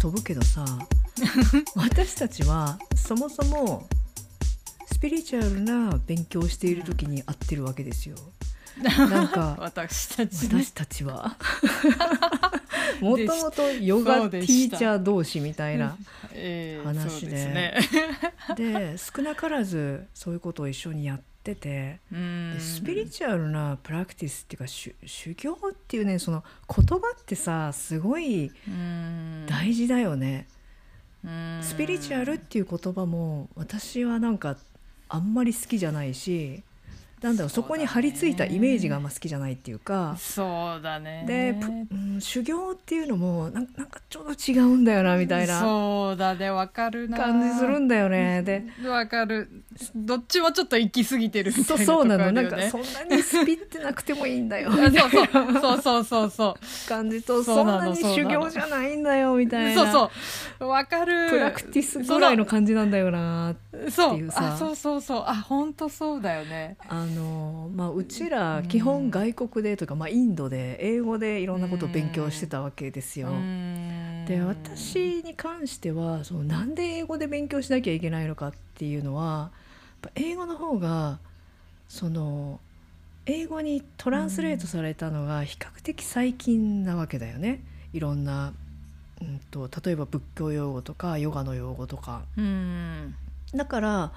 飛ぶけどさ 私たちはそもそもスピリチュアルな勉強をしている時に会ってるわけですよ。なんか私たち、ね、私たちは。もともとヨガティーチャー同士みたいな話で,、ね、で少なからずそういうことを一緒にやってて。でスピリチュアルなプラクティスっていうか修行っていうねその言葉ってさすごい大事だよね。スピリチュアルっていう言葉も私はなんかあんまり好きじゃないしなんだろうそこに張り付いたイメージがあんま好きじゃないっていうか。そうだね。で、うん、修行っていうのもなんなんかちょうど違うんだよなみたいな。そうだねわかるな。感じするんだよね。でわかる。どっちもちょっと行き過ぎてるみたいな、ね、そうなの。なんかそんなにスピってなくてもいいんだよ。そうそうそうそうそう感じとそんなに修行じゃないんだよみたいな。そうそう。わかる。プラクティスぐらいの感じなんだよなっていうさ。そう。そうそうあ本当そうだよね。あのまあ、うちら基本外国でとか、まあ、インドで英語でいろんなことを勉強してたわけですよ。で私に関してはそのなんで英語で勉強しなきゃいけないのかっていうのは英語の方がその英語にトランスレートされたのが比較的最近なわけだよね。いろんな、うんと、例えば仏教用語とかヨガの用語とか。だから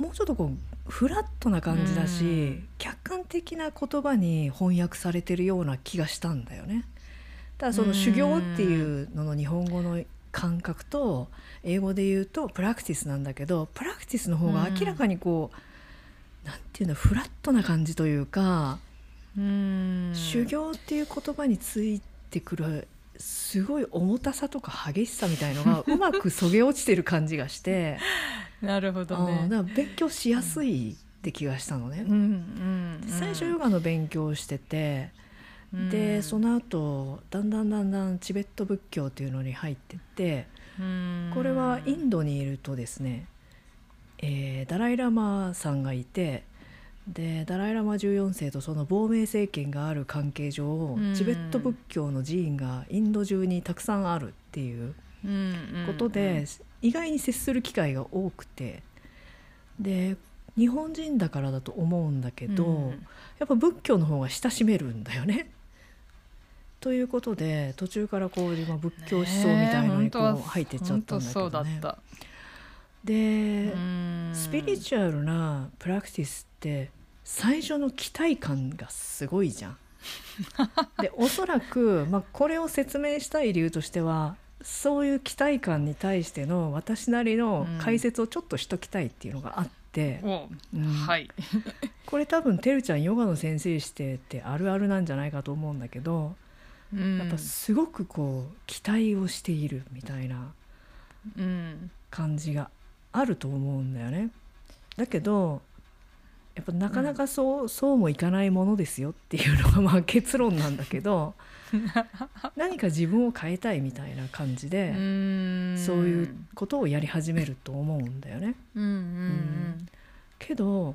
もうちょっとこうフラットな感じだし、客観的な言葉に翻訳されてるような気がしたんだよね。ただその修行っていうのの日本語の感覚と英語で言うとプラクティスなんだけどプラクティスの方が明らかにこう何て言うのフラットな感じというか修行っていう言葉についてくるすごい重たさとか激しさみたいのがうまくそげ落ちてる感じがして なるほどね。だから勉強しやすいって気がしたのね。うんうんうん、最初ヨガの勉強をしててでその後だんだんだんだんチベット仏教っていうのに入ってってこれはインドにいるとですね、えー、ダライ・ラマさんがいてでダライ・ラマ14世とその亡命政権がある関係上チベット仏教の寺院がインド中にたくさんあるっていうことで意外に接する機会が多くてで日本人だからだと思うんだけど、うん、やっぱ仏教の方が親しめるんだよね。ということで途中からこう今仏教思想みたいのにこう入ってっちゃったんだけどね。でスピリチュアルなプラクティスって最初の期待感がすごいじゃん。でおそらく、まあ、これを説明したい理由としてはそういう期待感に対しての私なりの解説をちょっとしときたいっていうのがあって、うん、はい、これ多分てるちゃんヨガの先生してってあるあるなんじゃないかと思うんだけど、うん、やっぱすごくこう期待をしているみたいな感じがあると思うんだよね。だけどやっぱなかなかそううん、そうもいかないものですよっていうのがまあ結論なんだけど 何か自分を変えたいみたいな感じでそういうことをやり始めると思うんだよね。うん、けど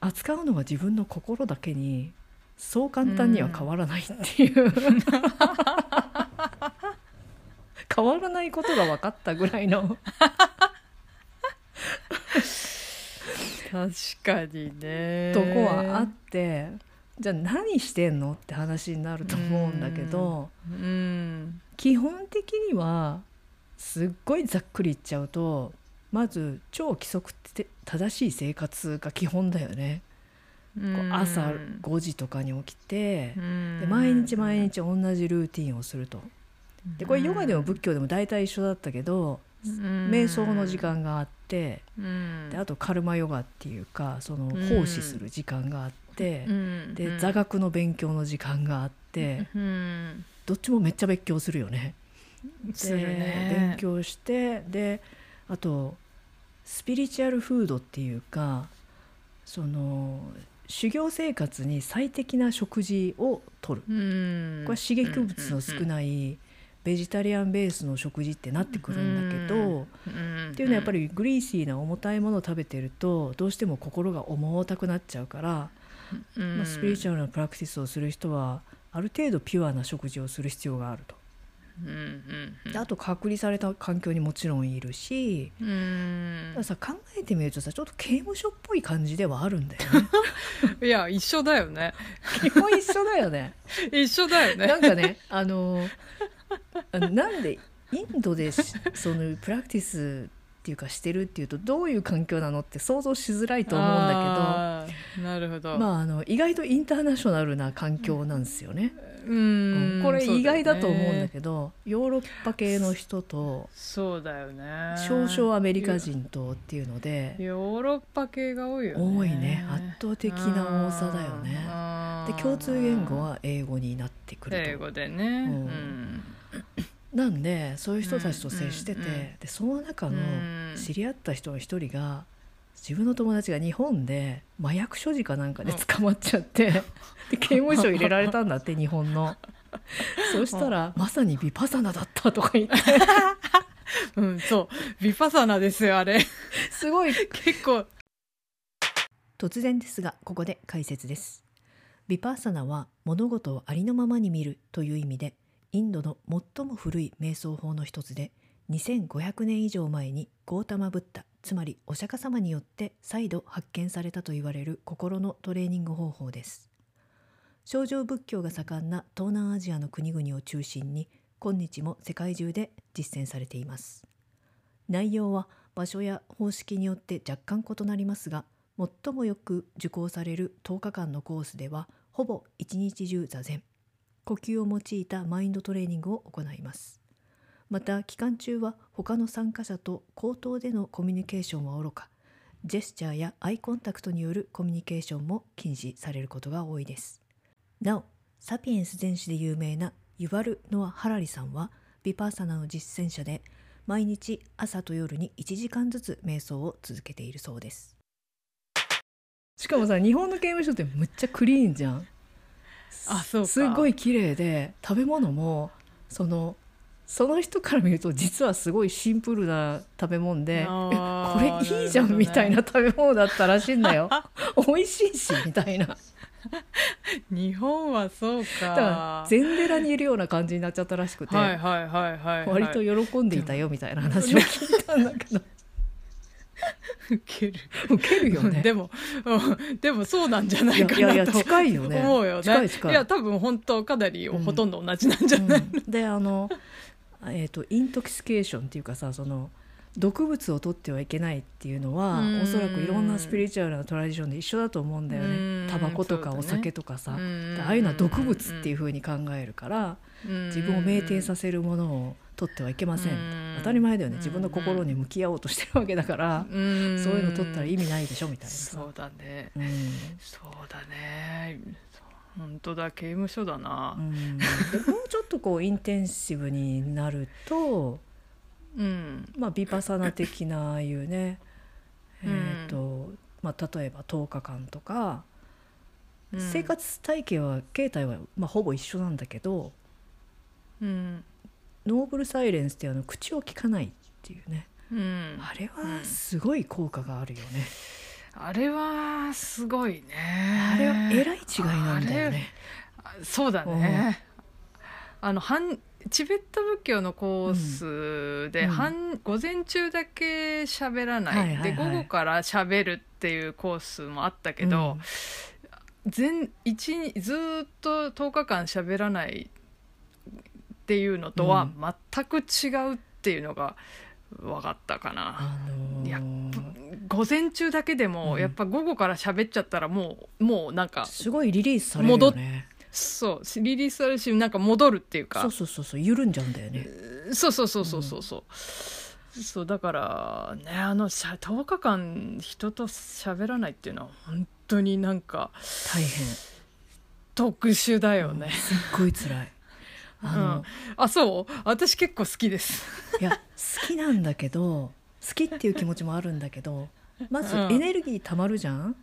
扱うのが自分の心だけにそう簡単には変わらないっていう。変わらないことが分かったぐらいの。確かにね。とこはあってじゃあ何してんのって話になると思うんだけど、うん、基本的にはすっごいざっくり言っちゃうとまず超規則正しい生活が基本だよね。朝5時とかに起きてで毎日毎日同じルーティンをすると。でこれヨガでも仏教でも大体一緒だったけど瞑想の時間があってであとカルマヨガっていうかその奉仕する時間があって。、うん、で座学の勉強の時間があって、うん、どっちもめっちゃ勉強するよね。で、ね、勉強してであとスピリチュアルフードっていうかその修行生活に最適な食事をとる、これは刺激物の少ないベジタリアンベースの食事ってなってくるんだけど、っていうのはやっぱりグリーシーな重たいものを食べてるとどうしても心が重たくなっちゃうからまあ、スピリチュアルなプラクティスをする人はある程度ピュアな食事をする必要があると。うんうんうん。あと隔離された環境にもちろんいるし、うん。だからさ考えてみるとさちょっと刑務所っぽい感じではあるんだよね。いや一緒だよね。基 本 一緒だよね。一緒だよね。なんかねあのなんでインドでしそのプラクティスっていうかしてるっていうとどういう環境なのって想像しづらいと思うんだあーなるほど、けどまああの意外とインターナショナルな環境なんですよね。ううんんこれ意外だと思うんだどけど、ヨーロッパ系の人とそうだよね。少々アメリカ人とっていうのでヨーロッパ系が多いよね。多いね。圧倒的な多さだよね。で共通言語はは英語になってくると。英語でね。うんなんでそういう人たちと接してて、うんうんうん。でその中のうん。知り合った人の一人が自分の友達が日本で麻薬所持かなんかで捕まっちゃって、で刑務所入れられたんだって日本の。そしたらまさにビパサナだったとか言って。うん、そう。ビパサナですよあれ。すごい。結構。突然ですがここで解説です。ビパーサナは物事をありのままに見るという意味でインドの最も古い瞑想法の一つで2500年以上前にゴータマ・ブッダつまりお釈迦様によって再度発見されたと言われる心のトレーニング方法です。少女仏教が盛んな東南アジアの国々を中心に今日も世界中で実践されています。内容は場所や方式によって若干異なりますが最もよく受講される10日間のコースではほぼ一日中座禅。呼吸を用いたマインドトレーニングを行います。また期間中は他の参加者と口頭でのコミュニケーションはおろかジェスチャーやアイコンタクトによるコミュニケーションも禁止されることが多いです。なおサピエンス全史で有名なユバル・ノア・ハラリさんはビパーサナの実践者で毎日朝と夜に1時間ずつ瞑想を続けているそうです。しかもさ日本の刑務所ってむっちゃクリーンじゃん。あそうか。すごい綺麗で食べ物もそのその人から見ると実はすごいシンプルな食べ物でこーれいいじゃんねみたいな食べ物だったらしいんだよ。美味しいしみたいな。日本はそうか。だから禅寺にいるような感じになっちゃったらしくて、割と喜んでいたよみたいな話を聞いたんだけどウケる。ウケるよね。でも、うんでもそうなんじゃないかなといやいや近いよね。思うよね。近い近い。や多分本当かなりうんほとんど同じなんじゃない、うん。であの、えー、とイントキシケーションっていうかさその毒物を取ってはいけないっていうのはうん。おそらくいろんなスピリチュアルなトラディションで一緒だと思うんだようん。ねタバコとかお酒とかさ、うん。でああいうのは毒物っていうふうに考えるから自分を酩酊させるものを取ってはいけません。うん。当たり前だよね。うん。自分の心に向き合おうとしてるわけだからうん。そういうの取ったら意味ないでしょみたいなさ。そうだね。うん。そうだね。本当だ刑務所だな。うん。でもうちょっとこうインテンシブになるとうん。まあ、ビパサナ的なああいうね、うん。えーとまあ、例えば10日間とか、うん。生活体系は形態は、まあ、ほぼ一緒なんだけどうんノーブルサイレンスってあの口を聞かないっていうね。うん。あれはすごい効果があるよね、あれはすごいね。あれはえらい違いなんだよね。あそうだね、あの半チベット仏教のコースで、うん。半午前中だけ喋らない,、はいはいはい。で午後から喋るっていうコースもあったけど、全一日ずーっと10日間喋らないっていうのとは全く違うっていうのが分かったかな。あのーいや午前中だけでも、うん。やっぱ午後から喋っちゃったらもうもうなんかすごいリリースされるよね。そうリリースされるしなんか戻るっていうか。そうそうそうそう緩んじゃうんだよね。そうそうそうそうそうそう、そうだからねあのしゃ10日間人と喋らないっていうのは本当になんか大変。特殊だよね、すっごい辛いあの、あそう？私結構好きです。いや好きなんだけど好きっていう気持ちもあるんだけどまずうん。エネルギーたまるじゃん、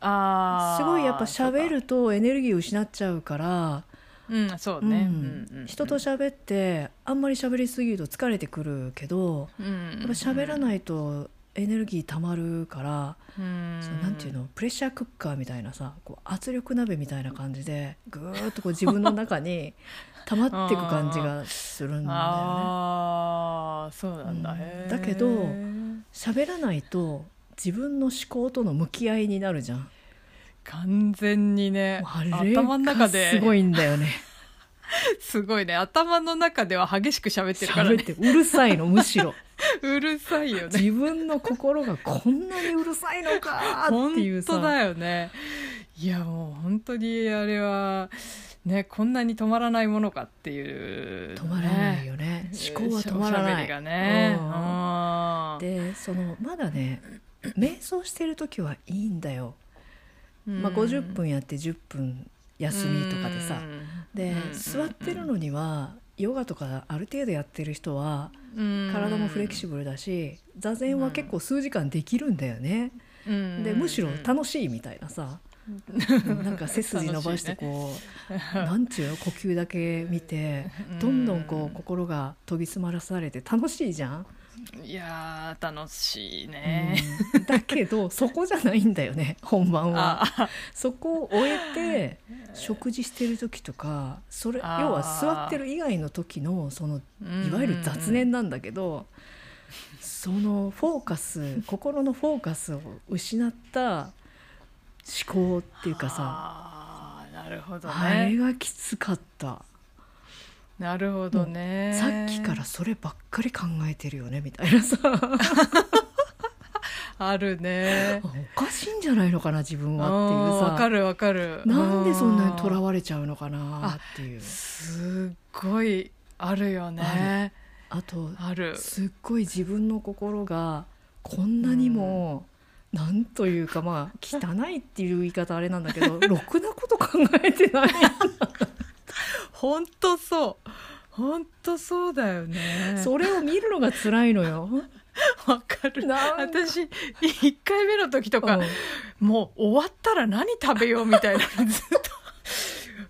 あー。すごいやっぱ喋るとエネルギー失っちゃうから、そうんそうね、うん。うんうん人と喋ってあんまり喋りすぎると疲れてくるけど、うん。やっぱ喋らないとエネルギーたまるからうん。そうなんていうの？プレッシャークッカーみたいなさこう圧力鍋みたいな感じでぐーっとこう自分の中に溜まっていく感じが するんだよね。ああそうなんだ、うん。だけど喋らないと自分の思考との向き合いになるじゃん。完全にね頭の中がで。すごいんだよね。すごいね。頭の中では激しく喋ってるからね。喋ってうるさいのむしろ。うるさいよね。自分の心がこんなにうるさいのかっていうさ。本当だよね。いやもう本当にあれはねこんなに止まらないものかっていう、止まらないよね。思考は止まらない。がね、でそのまだね瞑想してる時はいいんだよ、まあ、うん50分やって10分休みとかでさ、で、うん座ってるのにはヨガとかある程度やってる人はうん。体もフレキシブルだし座禅は結構数時間できるんだよね、うん。でむしろ楽しいみたいなさ、うん。なんか背筋伸ばしてこう、なんちゅうの？呼吸だけ見てどんどんこう心が研ぎ澄まらされて楽しいじゃん。いやー楽しいね、うん。だけどそこじゃないんだよね 本番は。あそこを終えて食事してる時とかそれ要は座ってる以外の時のそのうん。いわゆる雑念なんだけど、そのフォーカス心のフォーカスを失った思考っていうかさ、なるほどあれねがきつかった。なるほどね。さっきからそればっかり考えてるよねみたいなさ。あるね。おかしいんじゃないのかな自分はっていうさ。うんわかるわかる。なんでそんなにとらわわれちゃうのかなっていう。すっごいあるよね。あとある。すっごい自分の心がこんなにも、なんというかまあ汚いっていう言い方あれなんだけどろくなこと考えてないほんとそう。ほんとそうだよね。それを見るのが辛いのよ。わかる。私1回目の時とか、うん。もう終わったら何食べようみたいなのずっと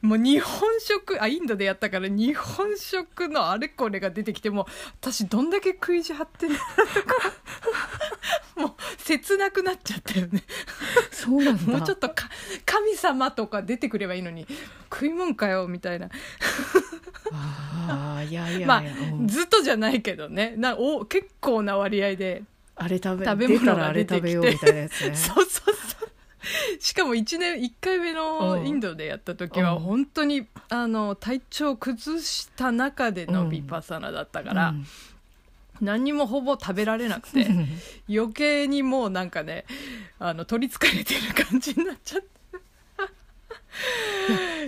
もう日本食あインドでやったから日本食のあれこれが出てきても私どんだけ食い地張ってんだろうとかもう切なくなっちゃったよね。そうなんだ。もうちょっとか神様とか出てくればいいのに食いもんかよみたいな。あーいやいやまあうん。ずっとじゃないけどね。なお結構な割合であれ食べ食べ物が出たらあれ食べようみたいなやつね。そうそう しかも1年1回目のうん。インドでやった時はうん。本当にあの体調を崩した中でのビパッサナだったから、うん。何にもほぼ食べられなくて 余計にもうなんかねあの取りつかれてる感じになっちゃって。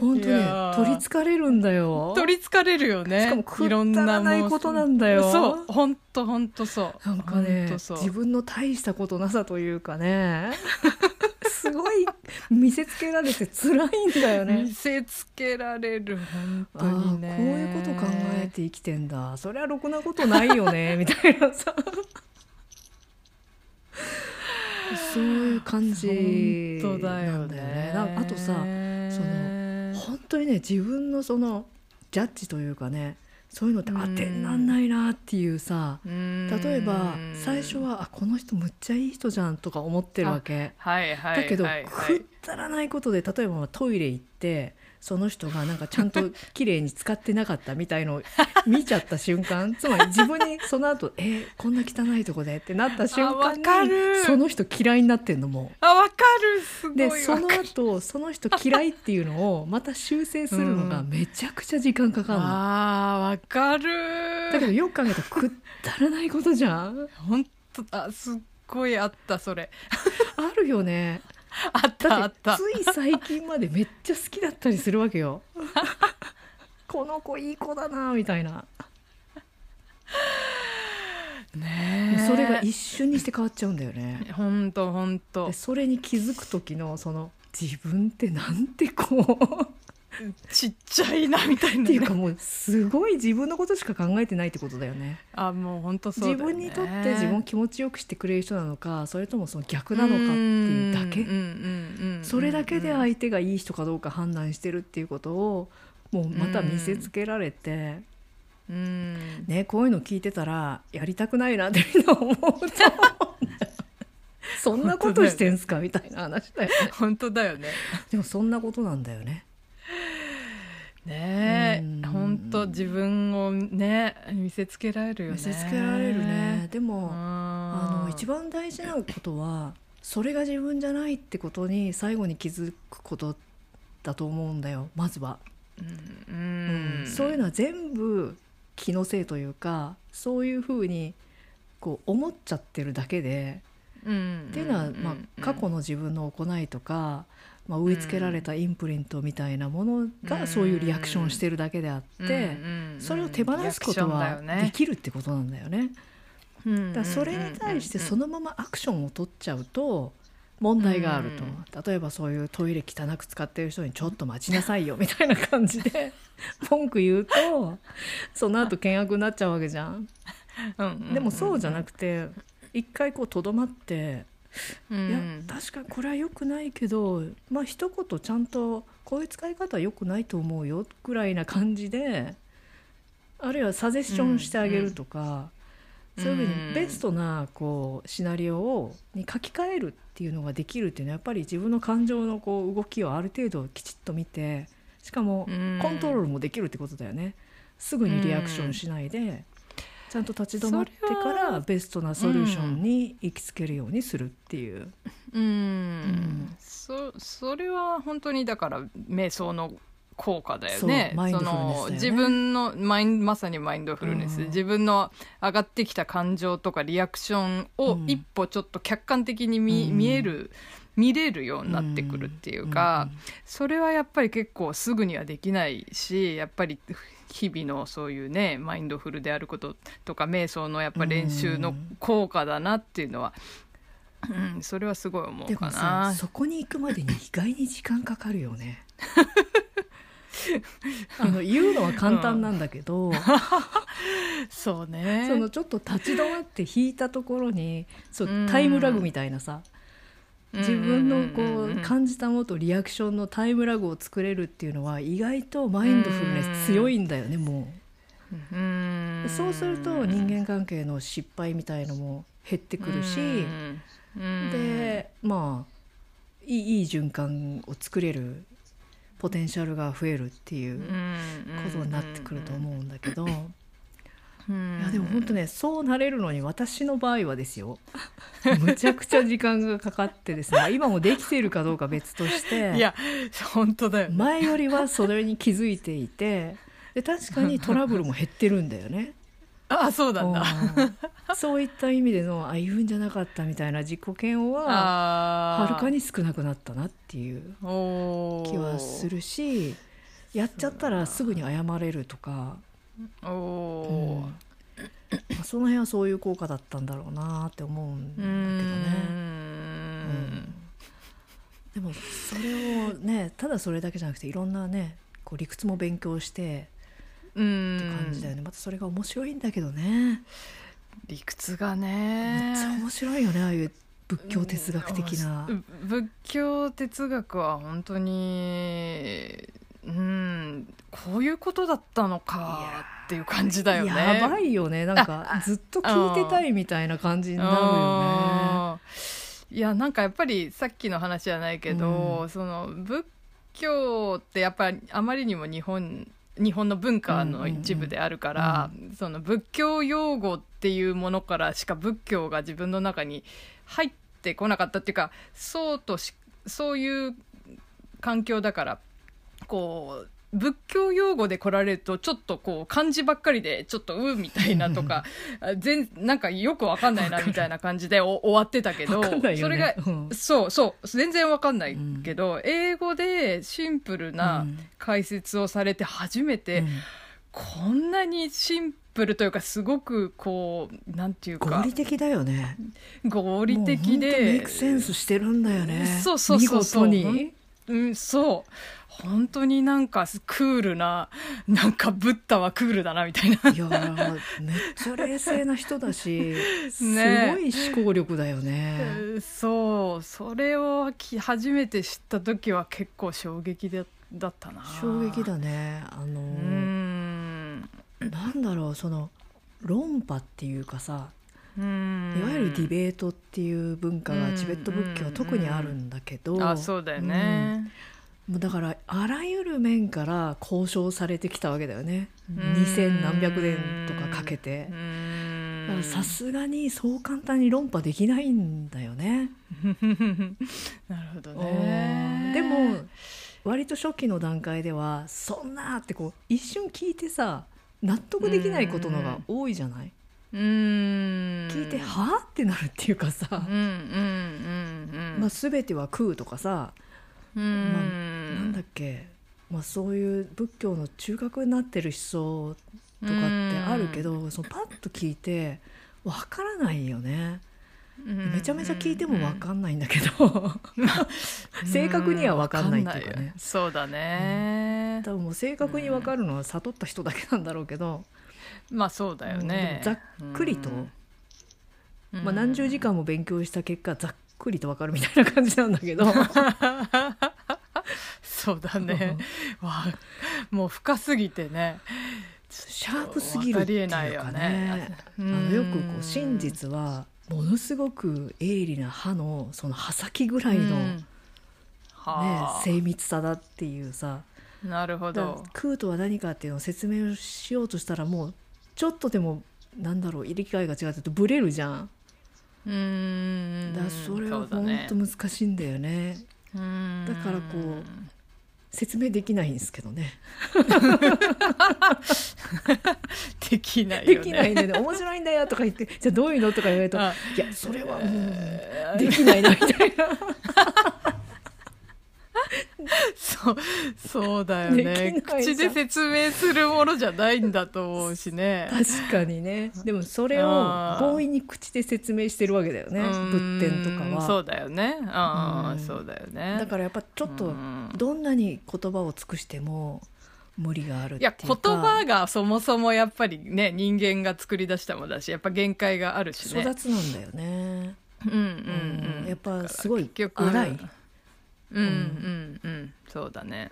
本当ねいやー。取りつかれるんだよ。取りつかれるよね。しかもくいろんだらないことなんだよ。そう本当本当そう。なんかね自分の大したことなさというかねすごい見せつけられて辛いんだよね。見。せつけられる。本あ当にね。ーこういうこと考えて生きてんだ。そりゃろくなことないよね みたいなさ。そういう感じ本当だよなんだよねね。なあとさその本当にね自分のそのジャッジというかねそういうのってうん当てになんないなっていうさ例例えば最初はあこの人むっちゃいい人じゃんとか思ってるわけ。はいはいだけどはいはくらないことで例えばトイレ行ってその人がなんかちゃんと綺麗に使ってなかったみたいのを見ちゃった瞬間 つまり自分にその後えーこんな汚いとこでってなった瞬間かにる。その人嫌いになってんのも。あわかる。すう。ごいでその後その人嫌いっていうのをまた修正するのがめちゃくちゃ時間かかるの。あーわかる。だけどよく考えたらくだらないことじゃん。本当あすっごいあったそれ。あるよねあった。あだったつい最近までめっちゃ好きだったりするわけよ。この子いい子だなみたいな。ねえ。それが一瞬にして変わっちゃうんだよね。本当本当。でそれに気づく時のその自分ってなんてこうちっちゃいなみたいな、ね、っていうかもうすごい自分のことしか考えてないってことだよね。あもう本当そうだ自よね。分にとって自分を気持ちよくしてくれる人なのかそれともその逆なのかっていうだけ？それだけで相手がいい人かどうか判断してるっていうことをもうまた見せつけられて、うん。ねこういうの聞いてたらやりたくないなってみんな思うと思う そんなことしてんすか？みたいな話だよね。本当だよね。でもそんなことなんだよねねうん。え本当自分をね見せつけられるよね。見せつけられるね。でもああの一番大事なことはそれが自分じゃないってことに最後に気づくことだと思うんだよまずは、うん、うん。そういうのは全部気のせいというかそういうふうにこう思っちゃってるだけで、うん。っていうのは、まあ、過去の自分の行いとか、まあ、植え付けられたインプリントみたいなものがそういうリアクションしてるだけであって、それを手放すことはできるってことなんだよね。るだそれに対してそのままアクションを取っちゃうと問題があると、例えばそういうトイレ汚く使ってる人に「ちょっと待ちなさいよ」みたいな感じで 文句言うとその後険悪になっちゃうわけじゃん。でもそうじゃなくて一回こうとどまっていいや確かにこれは良くないけどまあ一言ちゃんとこういう使い方は良くないと思うよぐらいな感じであるいはサジェッションしてあげるとか、そういうふうにベストなこうシナリオをに書き換えるっていうのができるっていうのはやっぱり自分の感情のこう動きをある程度きちっと見てしかもコントロールもできるってことだよね。すぐにリアクションしないで、ちゃんと立ち止まってからベストなソリューションに行きつけるようにするっていう。うん、ん。そそれは本当にだから瞑想の効果だよね。ね。その自分のマインまさにマインドフルネス、うん。自分の上がってきた感情とかリアクションをうん。一歩ちょっと客観的に見,、うん。見える見れるようになってくるっていうか、それはやっぱり結構すぐにはできないしやっぱり日々のそういうねマインドフルであることとか瞑想のやっぱ練習の効果だなっていうのは、うん、それはすごい思うかでもさな。そこに行くまでに意外に時間かかるよね。あの言うのは簡単なんだけど、そうねそのちょっと立ち止まって弾いたところにそううんタイムラグみたいなさ、自分のこう感じたものとリアクションのタイムラグを作れるっていうのは意外とマインドフルネス強いんだよねもう。ん。う。そうすると人間関係の失敗みたいのも減ってくるし、うん。でまあいいいい循環を作れるポテンシャルが増えるっていうことになってくると思うんだけど、いうん。やでも本当ねそうなれるのに私の場合はですよ。むちゃくちゃ時間がかかってですね。今もできているかどうか別として。いや本当だよね。前よりはそれに気づいていて。で確かにトラブルも減ってるんだよね。あそうなんだ。うん。そういった意味でのあ言うんじゃなかったみたいな自己嫌悪はあはるかに少なくなったなっていうお気はするしやっちゃったらすぐに謝れるとか、おおうん。まあその辺はそういう効果だったんだろうなって思うんだけどね。でもそれをねただそれだけじゃなくていろんなねこう理屈も勉強してうん。って感じだよね、またそれが面白いんだけどね。理屈がめっちゃね面白いよねああいう仏教哲学的な。うん。仏教哲学は本当にうんこういうことだったのかっていう感じだよね。やばいよね。なんかずっと聞いてたいみたいな感じになるよね。いやなんかやっぱりさっきの話じゃないけど、うん。その仏教ってやっぱりあまりにも日本日本の文化の一部であるから、その仏教用語っていうものからしか仏教が自分の中に入ってこなかったっていうかそうとしそういう環境だからこう仏教用語で来られるとちょっとこう漢字ばっかりでちょっと「う」みたいなとかあ全なんかよくわかんないなみたいな感じでお終わってたけど、ね。それがうん。そうそう全然わかんないけど、英語でシンプルうなん。解説をされて初めて、うん。こんなにシンプルというかすごくこうなんていうか合理的だよね。合理的もう本当メイでクセンスしてるんだよね。そうそうそうそう。見事に。うん、そう。本当になんかクールななんかブッダはクールだなみたいな。いやーめっちゃ冷静な人だし、すごねい思考力だよね。うんそう。それをき初めて知った時は結構衝撃でだったな。衝撃だね。あのうーん。なんだろうその論破っていうかさいわゆるディベートっていう文化がチベット仏教は特にあるんだけど、あそうだよね、もうだからあらゆる面から交渉されてきたわけだよね。二千何百年とかかけて。さすがにそう簡単に論破できないんだよね。なるほどね。でも割と初期の段階では「そんな!」ってこう一瞬聞いてさ納得できないことのが多いじゃない？うん聞いて「はあ?」ってなるっていうかさ、全ては空とかさ、うまあ、んなんだっけ、まあ、そういう仏教の中核になってる思想とかってあるけどそのパッと聞いてわからないよね。めちゃめちゃ聞いてもわかんないんだけど。正確にはわかんないっていうかね。そうだね、多分もう正確にわかるのは悟った人だけなんだろうけど、まあそうだよね、うんざっくりと、うん。まあ、何十時間も勉強した結果ざっくりとわかるみたいな感じなんだけど。そうだね。わあもう深すぎてね。シャープすぎるっていうかね。わかりえないよねあのよくこう真実はものすごく鋭利な刃のその刃先ぐらいの、ね精密さだっていうさ。なるほど。空とは何かっていうのを説明をしようとしたらもうちょっとでもなんだろう理解が違ってるとブレるじゃん。うーん。だそれはうだね。本当難しいんだよね。うん。だからこう説明できないんですけどね。できないよね。できないね。面白いんだよとか言ってじゃあどういうのとか言われるとあいやそれはもうできないなみたいな そうそうだよでねきないじゃん。口で説明するものじゃないんだと思うしね。確かにね。でもそれをあー。強引に口で説明してるわけだよね仏典とかは。うんそうだよね。あうん。あそうだよね。だからやっぱちょっとうん。どんなに言葉を尽くしても無理があるっていういやか言葉がそもそもやっぱりね人間が作り出したものだしやっぱ限界があるしね。粗雑なんだよね。うんうんうん。やっぱすごい結局荒いっうんうんうんそうだね。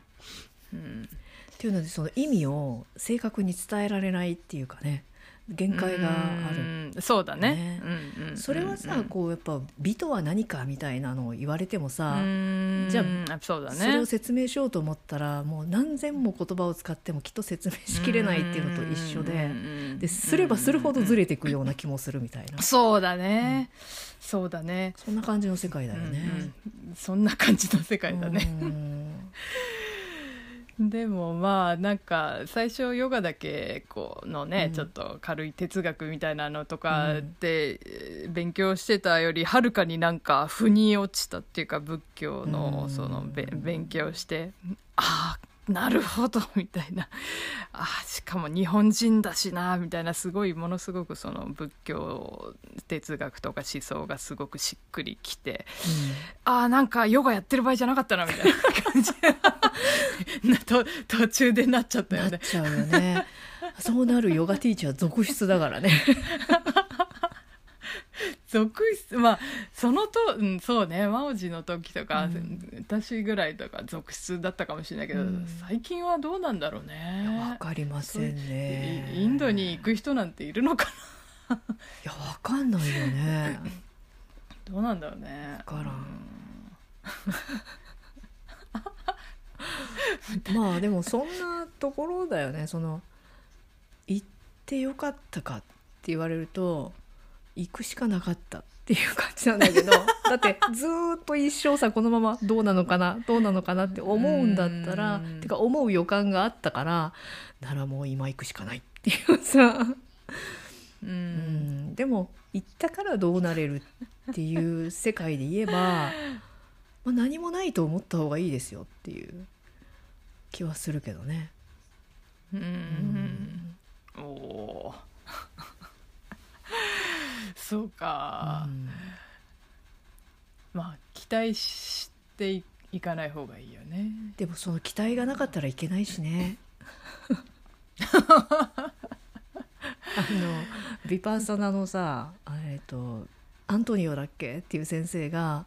うん。っていうのでその意味を正確に伝えられないっていうかね。限界がある。うん。そうだね。ね。うんうんそれはさこうやっぱ美とは何かみたいなのを言われてもさうん。じゃあそうだね。それを説明しようと思ったらもう何千も言葉を使ってもきっと説明しきれないっていうのと一緒でですればするほどずれていくような気もするみたいな。そうだね、そうだね。そんな感じの世界だよね。うんうん。そんな感じの世界だね、うん でもまあなんか最初ヨガだけこうのね、うん。ちょっと軽い哲学みたいなのとかでえー勉強してたよりはるかになんか腑に落ちたっていうか仏教のうん。そのべ勉強してああなるほどみたいなあーしかも日本人だしなみたいなすごいものすごくその仏教哲学とか思想がすごくしっくりきてあーなんかヨガやってる場合じゃなかったなみたいな感じな と途中でなっちゃったよね。なっちゃうよね。そうなるヨガティーチャー続出だからね。続出 まあそのと、うん、そうね真央寺の時とか、うん私ぐらいとか続出だったかもしれないけど、うん最近はどうなんだろうわね。かりませんね。イインドに行く人なんているのかいやわかんないよね。な どうなんだろうね。わからん まあでもそんなところだよね。その行ってよかったかって言われると行くしかなかったっていう感じなんだけど だってずーっと一生さこのままどうなのかなどうなのかなって思うんだったらうん。てか思う予感があったからならもう今行くしかないっていうさ、ううん。ん、でも行ったからどうなれるっていう世界で言えば、まあ、何もないと思った方がいいですよっていう気はするけどね。うん。うん。おおそうか、うん。まあ期待していいかない方がいいよね。でもその期待がなかったらいけないしね。あのビパッサナのさえっとアントニオだっけっていう先生が、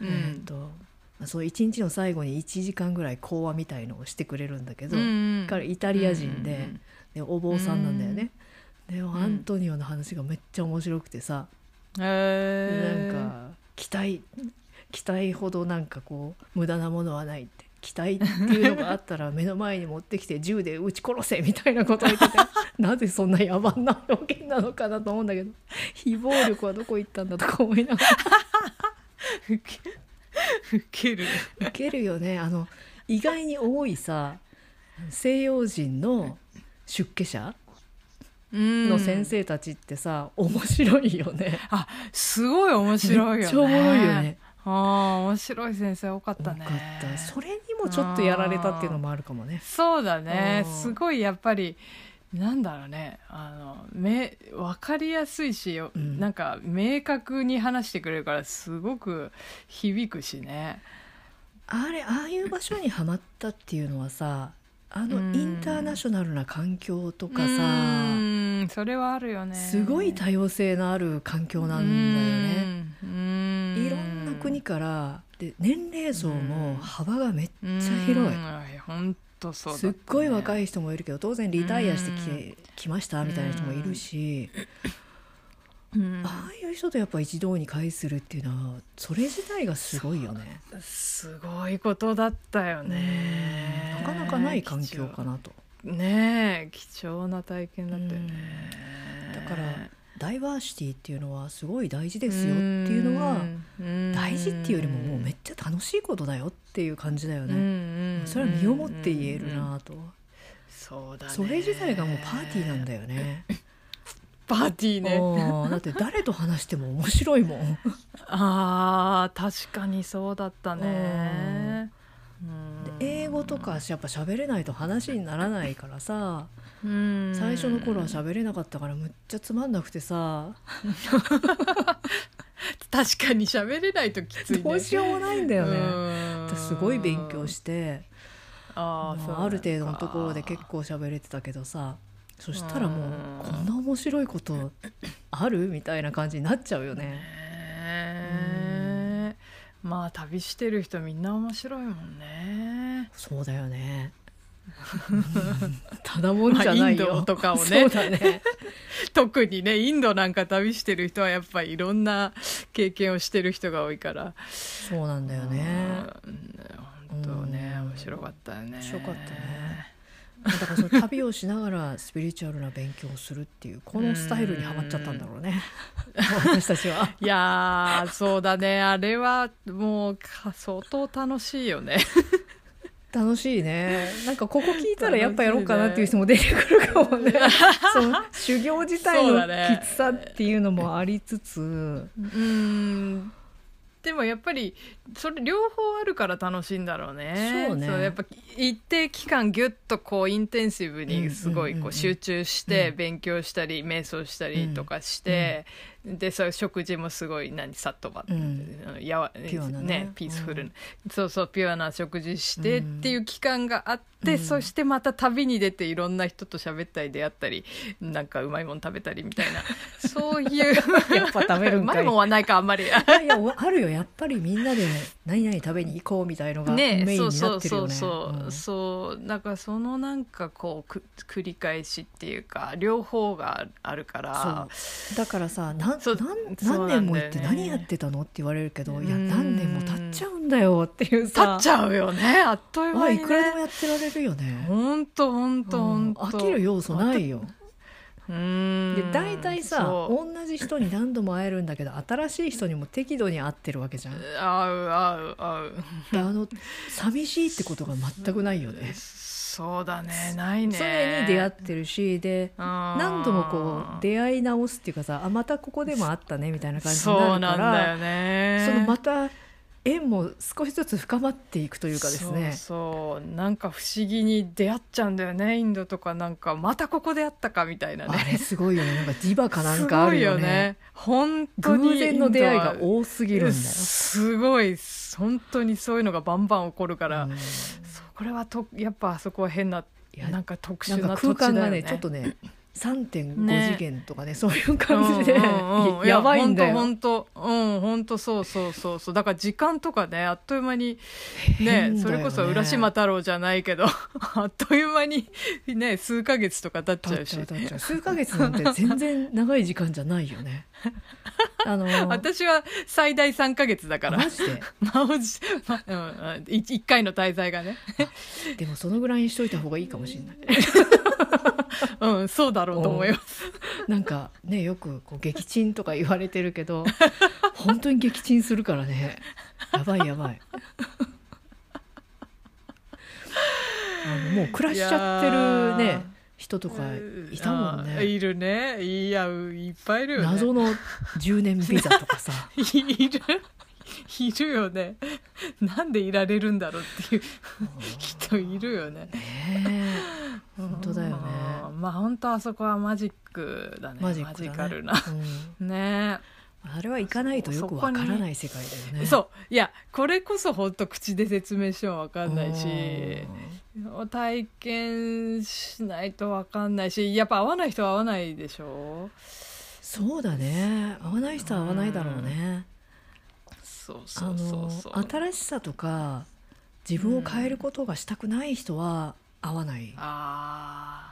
うん。えっとそう一日の最後に1時間ぐらい講話みたいのをしてくれるんだけど、うん彼イタリア人で,、うん。でお坊さんなんだよね。でもアントニオの話がめっちゃ面白くてさ、へえなんか期待期待ほどなんかこう無駄なものはないって。期待っていうのがあったら目の前に持ってきて銃で撃ち殺せみたいなことを言ってて なぜそんな野蛮な表現なのかなと思うんだけど。非暴力はどこ行ったんだとか思いながら。ウケウケる。ウケるよね。あの意外に多いさ西洋人の出家者のの先生たちってさ、面白いよね。あすごい面白いよね。めっちゃおもろいよね。ああ面白い先生多かったね。た。それにもちょっとやられたっていうのもあるかもね。そうだね。うん。すごいやっぱりなんだろうね。あのめ分かりやすいし、ん。なんか明確に話してくれるからすごく響くしね。あれああいう場所にはまったっていうのはさあのうん。インターナショナルな環境とかうそれはあるよねすごい多様性のある環境なんだよね。うんいろんな国からで年齢層も幅がめっちゃ広い。本当そうだすっごい若いい人もいるけど当然リタイアしてきてきましたみたいな人もいるしああいう人とやっぱ一堂に会するっていうのはそれ自体がすごいよね。すごいことだったよねなかなかない環境かなと。ねえ貴重な体験だったよね。だからダイバーシティっていうのはすごい大事ですよっていうのは大事っていうよりももうめっちゃ楽しいことだよっていう感じだよね。それは身をもって言えるなと。そうだね。それ自体がもうパーティーなんだよね。パーティーね。うん。だって誰と話しても面白いもん。あー確かにそうだったね英語とかやっぱ喋れないと話にならないからさうん。最初の頃は喋れなかったからむっちゃつまんなくてさ。確かに喋れないときついね。どうしようもないんだよね。うん。すごい勉強してああある程度のところで結構喋れてたけどさ。そしたらもうこんな面白いことある？みたいな感じになっちゃうよね。まあ旅してる人みんな面白いもんねそうだよね。ただもんじゃないよ。まあインドとかをねそうだね。特にねインドなんか旅してる人はやっぱりいろんな経験をしてる人が多いからそうなんだよね。本当ねうん面白かったよね面白かったねだからその旅をしながらスピリチュアルな勉強をするっていうこのスタイルにはまっちゃったんだろうね。私たちは。いやーそうだね。あれはもうか相当楽しいよね。楽しいね。なんかここ聞いたらやっぱやろうかなっていう人も出てくるかもね。その修行自体のきつさっていうのもありつつ、うん。でもやっぱりそれ両方あるから楽しいんだろうね。そうね。やっぱ一定期間ギュッとこうインテンシブにすごいうんうんうんうこうん。集中してうん勉強したり瞑想したりとかして、でそういう食事もすごい何サッとば、うん。やわピュアなね。ピースフルな、うんそうそうピュアな食事してうん。っていう期間があって、うん。そしてまた旅に出ていろんな人と喋ったり出会ったりなんかうまいもん食べたりみたいな。そういうやっぱ食べるんかい。うまいもんはないかあんまり。いやいやあるよ。やっぱりみんなで 何々食べに行こうみたいのがメインねになってるよね。そうそうそう、う。ん。からそのなんかこうく繰り返しっていうか両方があるから。そう。だからさなんそうなん何年も行って何やってたのって言われるけどいやうん何年も経っちゃうんだよっていう立さっちゃうよね。あっという間にあいくらでもねやってられるよね。ほんとほんとほうん。んと飽きる要素ないよ。うん。で大体さ同じ人に何度も会えるんだけど新しい人にも適度に会ってるわけじゃん。で合う合う合う。あの寂しいってことが全くないよね。そうだねないね。常に出会ってるしで何何度もこう出会い直すっていうかさあまたここでも会ったねみたいな感じにそうなるなんだからよね。そのまた縁も少しずつ深まっていくというかですね。そうそう。なんか不思議に出会っちゃうんだよね。インドとかなんかまたここで会ったかみたいなね。あれすごいよね。なんかディバかなんかあるよね。すごいよね。本当に偶然の出会いが多すぎるんだよ。すごい。本当にそういうのがバンバン起こるから、これはとやっぱあそこは変ないやなんか特殊な土空間がねちょっとね3.5次元とかね、そういう感じで、やばいんだよ。本当うん本当そうそうそうそう。だから時間とかねあっという間にねね。それこそ浦島太郎じゃないけど あっという間にね数ヶ月とか経っちゃうし。数ヶ月なんて全然長い時間じゃないよね。あのー、私は最大3か月だから。マジで、まあ、ま、うん、1, 回の滞在がね。でもそのぐらいにしといた方がいいかもしれないうんそうだろうと思います。なんかねよくこう撃沈とか言われてるけど本当に撃沈するからね。やばいやばい。あのもう暮らしちゃってるね人とかいたもんね。いるね。いやいっぱいいるよね。謎の10年ビザとかさ。いる いるよね。なんでいられるんだろうっていう人いるよね。ね本当だよね。まあ本当あそこはマジックだね。マジカルな、うん、ね。あれは行かないとよくわからない世界だよね。そう。いやこれこそ本当口で説明してもわかんないし体験しないとわかんないしやっぱ合わない人は合わないでしょ？そうだね。合わない人は合わないだろうね、新しさとか自分を変えることがしたくない人は合わない、うか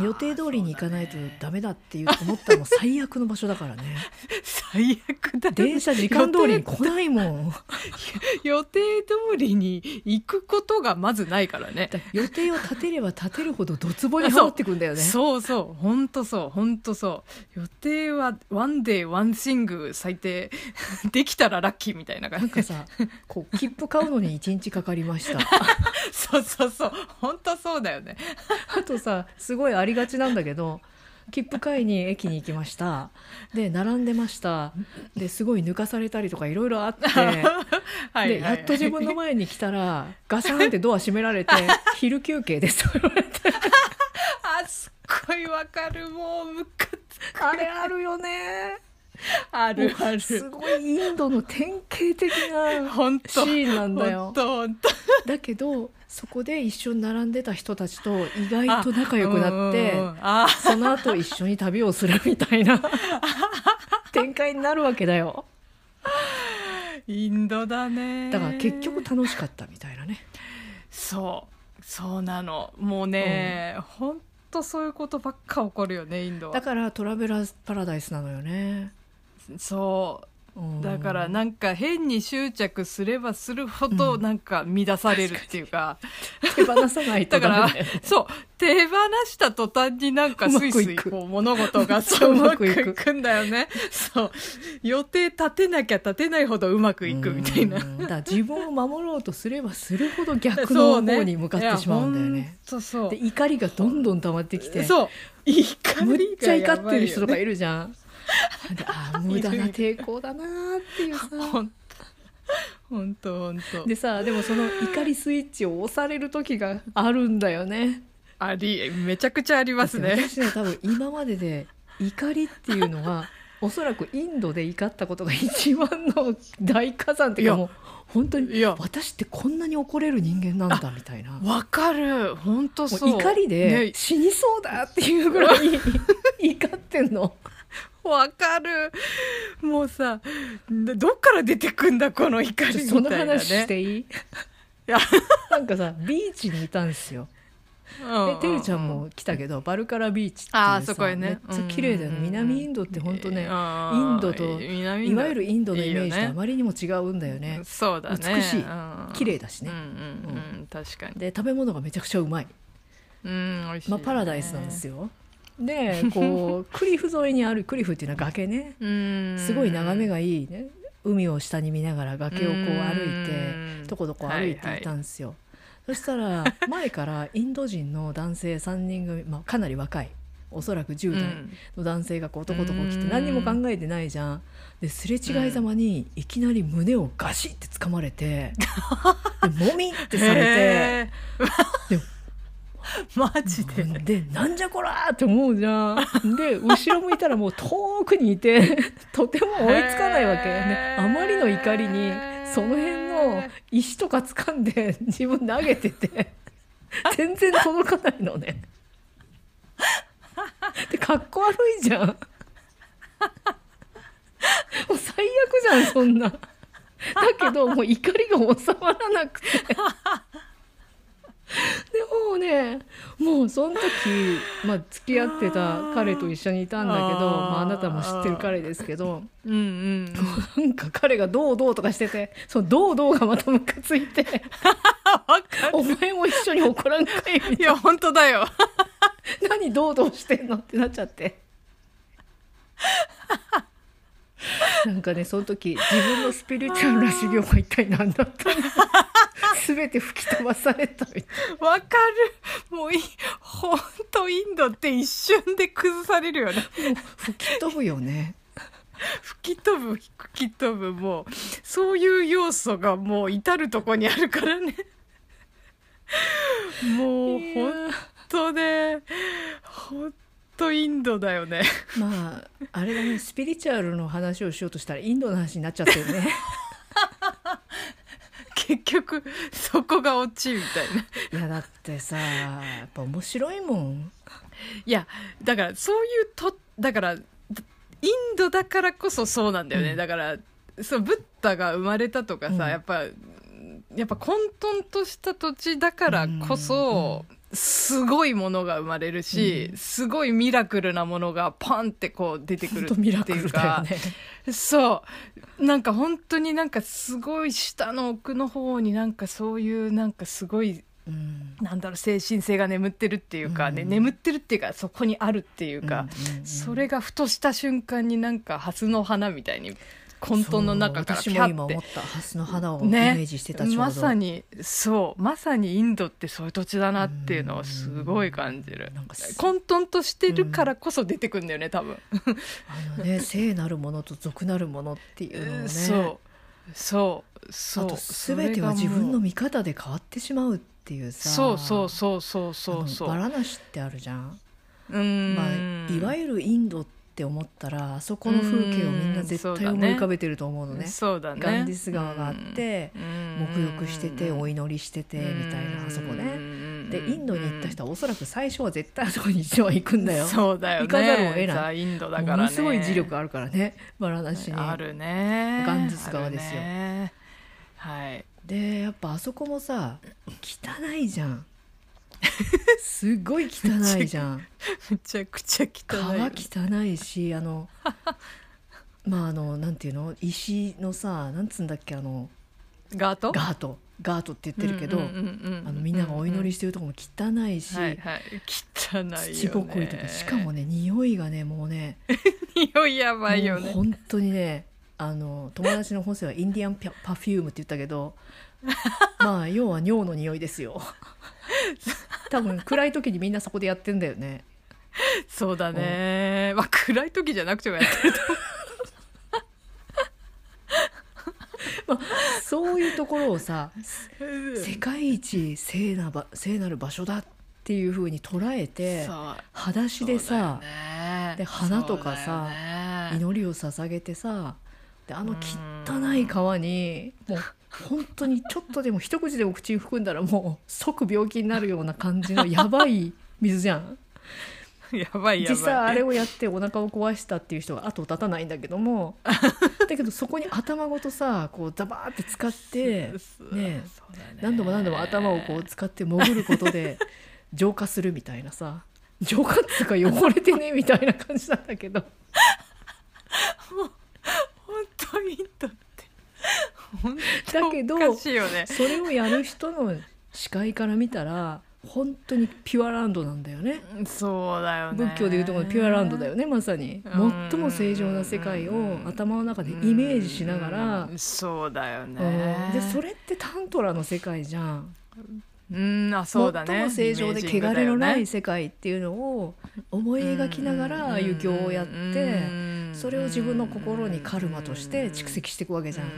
予定通りに行かないとダメだっていう思ったの最悪の場所だからね。最悪だ、電車時間通りに来ないもん。予定通りに行くことがまずないからね。予定を立てれば立てるほどドツボにはまってくんだよね。そうそう。本当そう。本当そう。予定はワンデーワンシング最低できたらラッキーみたいな感じ。なんかさこう切符買うのに1日かかりました。そうそうそう。本当そうだよね。あとさすごいありがちなんだけど切符買いに駅に行きました。で並んでました。ですごい抜かされたりとかいろいろあってでやっと自分の前に来たらガシャンってドア閉められて「昼休憩です」と言われて。あすっごいわかる。もうムカつく。あれあるよねある。あるすごいインドの典型的な シーンなんだよ。だけどそこで一緒に並んでた人たちと意外と仲良くなってその後一緒に旅をするみたいな 展開になるわけだよ。インドだね。だから結局楽しかったみたいなね。そう。そうなの。もうね、うん、ほんとそういうことばっか起こるよねインドだからトラベラーズパラダイスなのよねそう。だからなんか変に執着すればするほどなんか乱されるっていうか、うん、手放さないとだからそう。手放した途端になんかスイスイこう物事がそううまくいくんだよね。そう。予定立てなきゃ立てないほどうまくいくみたいな。だ自分を守ろうとすればするほど逆の方に向かってしまうんだよね。そうそう。で怒りがどんどん溜まってきて。そう。怒りがむっちゃ怒ってる人とかいるじゃんあ無駄な抵抗だなっていうさ。本当本当。でさでもその怒りスイッチを押される時があるんだよね。ありめちゃくちゃありますね。私ね多分今までで怒りっていうのは おそらくインドで怒ったことが一番の大火山っていうかもう本当にいや。私ってこんなに怒れる人間なんだみたいな。わかる。本当そう。怒りで死にそうだっていうぐらい、ね、怒ってんのわかる。もうさどっから出てくんだこの怒りみたいな、ね、その話していい？いや。なんかさビーチにいたんですよ。でてるちゃんも来たけどバルカラビーチっていうさそこ、ね、めっちゃ綺麗だよね、南インドって本当ね、インドといわゆるインドのイメージとあまりにも違うんだよね。そうだね。美しい。綺麗だしね、確かに。で食べ物がめちゃくちゃうまい。うん美味しい、まあ、パラダイスなんですよでこう クリフ沿いにあるクリフっていうのは崖ね。すごい眺めがいいね。海を下に見ながら崖をこう歩いてとことこ歩いていたんですよ、そしたら 前からインド人の男性3人組、まあ、かなり若いおそらく10代の男性がこうとことこ来て何にも考えてないじゃん。ですれ違いざまにいきなり胸をガシッて掴まれて、でもみってされてで マジで。でなんじゃこらって思うじゃん。で後ろ向いたらもう遠くにいて とても追いつかないわけ、ね、あまりの怒りにその辺の石とか掴んで自分投げてて全然届かないのね。かっこ悪いじゃん。もう最悪じゃんそんな。だけどもう怒りが収まらなくて でもうねもうその時、まあ、付き合ってた彼と一緒にいたんだけどまあ、あなたも知ってる彼ですけどうんうん。なんか彼がどうどうとかしててそのどうどうがまたムカついてお前も一緒に怒らんかいみたいいや本当だよ。な 何どうどうしてんのってなっちゃって なんかねその時自分のスピリチュアルな修行が一体何だったの？全て吹き飛ばされたみたいわかる。もういほんとインドって一瞬で崩されるよね。吹き飛ぶよね。吹き飛ぶ吹き飛ぶもう。そういう要素がもう至る所にあるからね。もうほんとね。ほんとインドだよね。まああれだねスピリチュアルの話をしようとしたらインドの話になっちゃってるね。結局そこがオチみたいな。いやだってさやっぱ面白いもん。いやだからそういうとだからインドだからこそそうなんだよね、うん。だからそうブッダが生まれたとかさ、うん。やっぱやっぱ混沌とした土地だからこそ、すごいものが生まれるし、うん。すごいミラクルなものがパンってこう出てくるっていうか。ね。そう。なんか本当になんかすごい下の奥の方になんかそういうなんかすごいうん。なんだろう精神性が眠ってるっていうかね、うん。眠ってるっていうかそこにあるっていうか、それがふとした瞬間になんかハスの花みたいに混沌の中から思った。ハスの花をイねメージしてたちょうど、まさにそうまさにインドってそういう土地だなっていうのをすごい感じる。なんかす混沌としてるからこそ出てくんだよね多分、あのね 聖なるものと俗なるものっていうのをね。そうそうそう。あと全ては自分の見方で変わってしまうっていうさ。そうそうそうそうそうそうバラナシってあるじゃん、うーん。まあ、いわゆるインドって思ったらあそこの風景をみんな絶対思い浮かべてると思うのね。そうだね。ガンディス川があってうん。沐浴しててお祈りしててみたいなあそこね。でインドに行った人はおそらく最初は絶対あそこに一度は行くんだよ。そうだよね。行かざるを得ない。ザインドだからね。ものすごい磁力あるからね。バラナシにあるね。ガンジス川ですよ。はい。でやっぱあそこもさ汚いじゃん すごい汚いじゃん。めちゃくちゃ汚い川汚いしあの まああのなんていうの？石のさなんつうんだっけあのガート？ガート。ガートって言ってるけど、みんながお祈りしてるとこも汚いし、はいはい。汚いよね。土ぼこりとかしかもね匂いがねもうね 匂いやばいよね。本当にねあの友達のホセはインディアンパパフュームって言ったけどまあ要は尿の匂いですよ 多分暗い時にみんなそこでやってんだよね。そうだね。まあ暗い時じゃなくてもやってると。そういうところをさ世界一聖なば聖なる場所だっていう風に捉えて裸足でさ、ね。で花とかさね。祈りを捧げてさであの汚い川にもう本当にちょっとでも一口でも口に含んだらもう即病気になるような感じのやばい水じゃん。やばいやばい。実際あれをやってお腹を壊したっていう人が後を絶たないんだけども。だけどそこに頭ごとさこうザバーって使ってねね何度も何度も頭をこう使って潜ることで浄化するみたいなさ浄化っていうか汚れてねみたいな感じなんだけど本当インドって本だけどね。それをやる人の視界から見たら本当にピュアランドなんだよね。そうだよね。仏教でいうところのピュアランドだよねまさに。うん。最も正常な世界を頭の中でイメージしながら。うん。そうだようん。ねでそれってタントラの世界じゃんうんあそうだね。最も正常で汚れのない世界っていうのを思い描きながらああいう行をやってそれを自分の心にカルマとして蓄積していくわけじゃうんん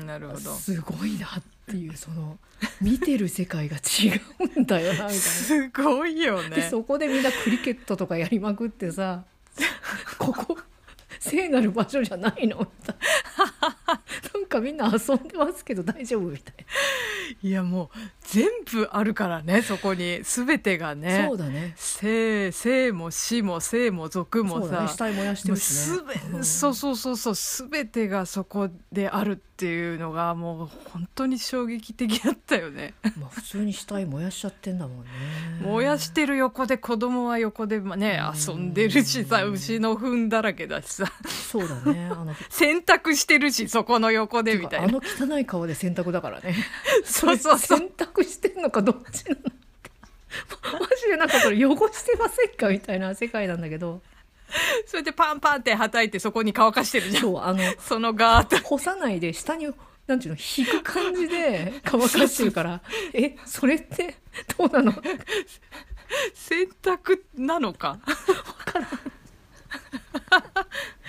うんなるほど。すごいなっていうその見てる世界が違うんだよなみたいな。すごいよね。でそこでみんなクリケットとかやりまくってさ ここ聖なる場所じゃないの？みたいな。なんかかみんな遊んでますけど大丈夫みたいいやもう全部あるからねそこに。全てがな、ね。そうだね。生生も死も生も族もさ。そうだね。死体燃やしてるしね。すべうん。そうそうそうそう全てがそこである。っていうのがもう本当に衝撃的だったよね。まあ普通に死体燃やしちゃってんだもんね。燃やしてる横で子供は横でまあねうん。遊んでるしさ牛の糞だらけだしさ。そうだね。あの 洗濯してるしそこの横でみたいな。あの汚い顔で洗濯だからね。そうそうそう。洗濯してんのかどっちなのマジでなんかそれ汚してませんか？みたいな世界なんだけど それでパンパンってはたいてそこに乾かしてるじゃん。そうあの そのガーッと。干さないで下になんていうの引く感じで 乾かしてるから。えそれってどうなの？洗濯なのか？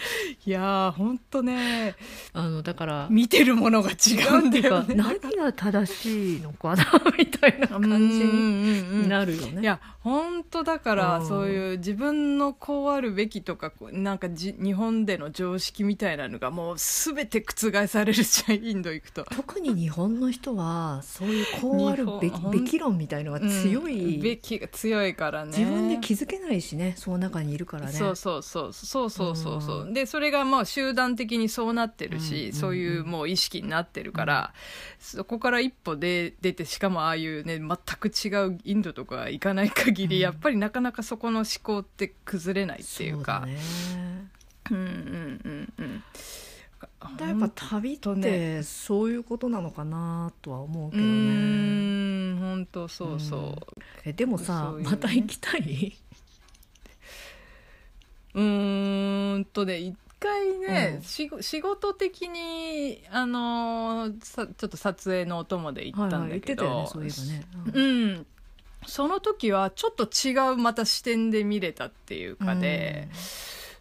いやーほんとね。あのだから見てるものが違うんだよね。何が正しいのかな みたいな感じにになるよね。いや本当だからうん。そういう自分のこうあるべきとかこうなんかじ日本での常識みたいなのがもう全て覆されるじゃんインド行くと。特に日本の人はそういうこうあるべきべき論みたいのが強うんい、べきが強いからね。自分で気づけないしねその中にいるからね。そうそうそう。そうそうそうそう、うんでそれがまあ集団的にそうなってるし、うんそういうもう意識になってるから、そこから一歩で出てしかもああいうね全く違うインドとか行かない限り、うん。やっぱりなかなかそこの思考って崩れないっていうか。そう。うんうんうんうやっぱ旅ってねそういうことなのかなとは思うけうどね。本当そうそう、うん。えでもさ、また行きたい？うーんとね一回ね、うん。しご仕事的にあのーさちょっと撮影のお供で行ったんはいはい言っだけど、てたよねそういえばね。うん。うん。その時はちょっと違うまた視点で見れたっていうかで、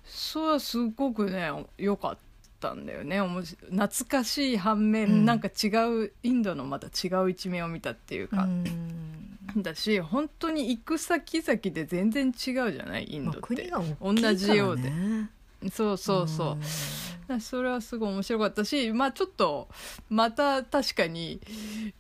それはすごくね良かったんだよね。おもし懐かしい反面、うん。なんか違うインドのまた違う一面を見たっていうか、うんだし本当に行く先々で全然違うじゃない？インまあ、ドって、国が大きいから、ね、同じようで。そうそうそう、それはすごい面白かったしまあちょっとまた確かに、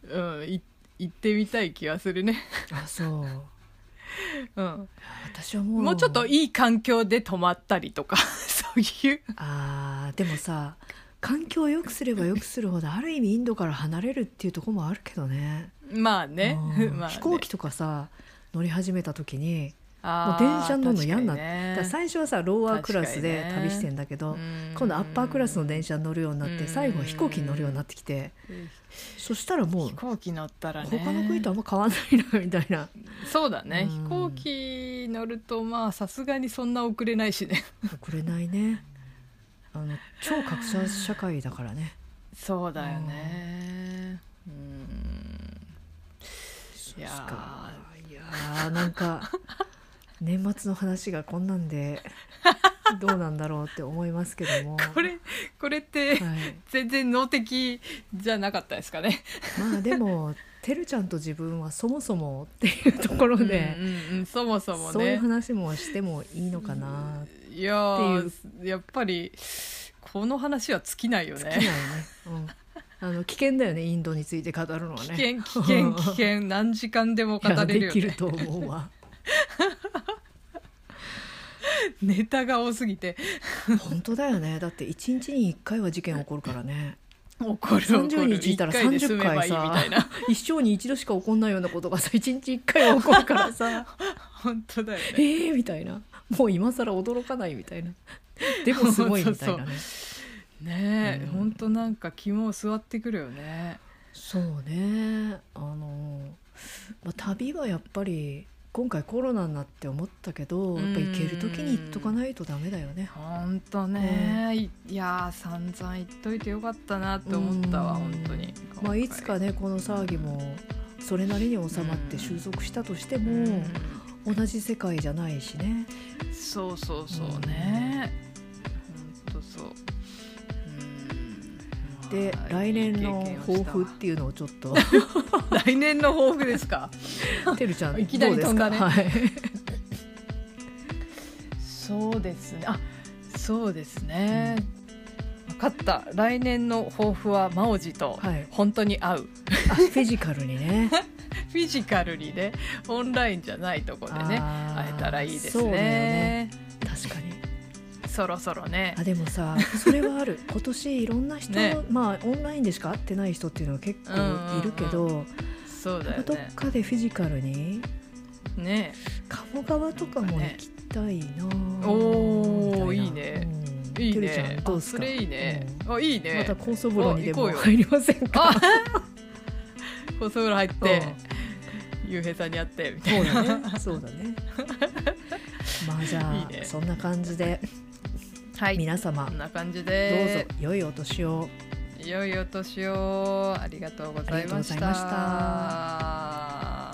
うん、い行ってみたい気がするね、あそう。うん、私はもう。もうちょっといい環境で泊まったりとか そういう。あーでもさ環境を良くすれば良くするほどある意味インドから離れるっていうところもあるけどねまあね。うん まあね。飛行機とかさ乗り始めた時にもう電車乗るの嫌になって、ね最初はさローアークラスで旅してんだけど、うん。今度アッパークラスの電車に乗るようになっうん。て最後は飛行機に乗るようになってきてそしたらもう飛行機乗ったらね。他の国とあんま変わんないなみたいな。そうだね、うん。飛行機乗るとまあさすがにそんな遅れないしね。遅れないね。あの超格差社会だからね。そうだよね。うんいやそうか。いやーなんか 年末の話がこんなんでどうなんだろうって思いますけども。ー これこれってはい、全然能的じゃなかったですかね。まあでもてるちゃんと自分はそもそもっていうところで、うんうんうんそもそもそういうね話もしてもいいのかな、いやーやっぱりこの話は尽きないよ尽きないねね、うん、あの危険だよねインドについて語るのはね。危険危険危険何時間でも語れるよね。できると思うわ。ネタが多すぎて。本当だよね。だって1日に1回は事件起こるからね。怒る怒る30日いたら一回で済30めばいいみ回さ一生に一度しか起こんないようなことがさ1日1回は起こるからさ。本当だよえねーみたいな。もう今更驚かないみたいな。でもすごいみたいなねねえ、うん。本当なんか肝座ってくるよね。そうね。あの、まあ、旅はやっぱり今回コロナになって思ったけどやっぱ行ける時に行っとかないとダメだよね。本当ね、いいやー散々言っといてよかったなって思ったわうん。本当に。まあいつかねこの騒ぎもそれなりに収まって収束したとしても同じ世界じゃないしね。うんそうそうそうね本当そう。うんでまあ来年の抱負っていうのをちょっと。来年の抱負ですか？てるちゃん いきなり飛んだね。どうですか？はい。そうですね。あそうですね、かった。来年の抱負は真央寺とはい。本当に会う、あフィジカルにね。フィジカルにね。オンラインじゃないとこでね会えたらいいですねそろそろね。あでもさそれはある。今年いろんな人、ね。まあオンラインでしか会ってない人っていうのは結構いるけど、そうだよどっねかでフィジカルにね。鴨川とかも行きたいな、おーみたいいね。うん。いいね。どうですか？あそれいいね、うん。あいいね。また高層風呂にでも入りませんか？あ 高層風呂入ってうん。ゆうへいさんに会ってみたいな。そうだね。そうだね。まあじゃあ いいね。そんな感じではい。皆様。こんな感じどうでぞ良いお年を。良いお年を。ありがとうございました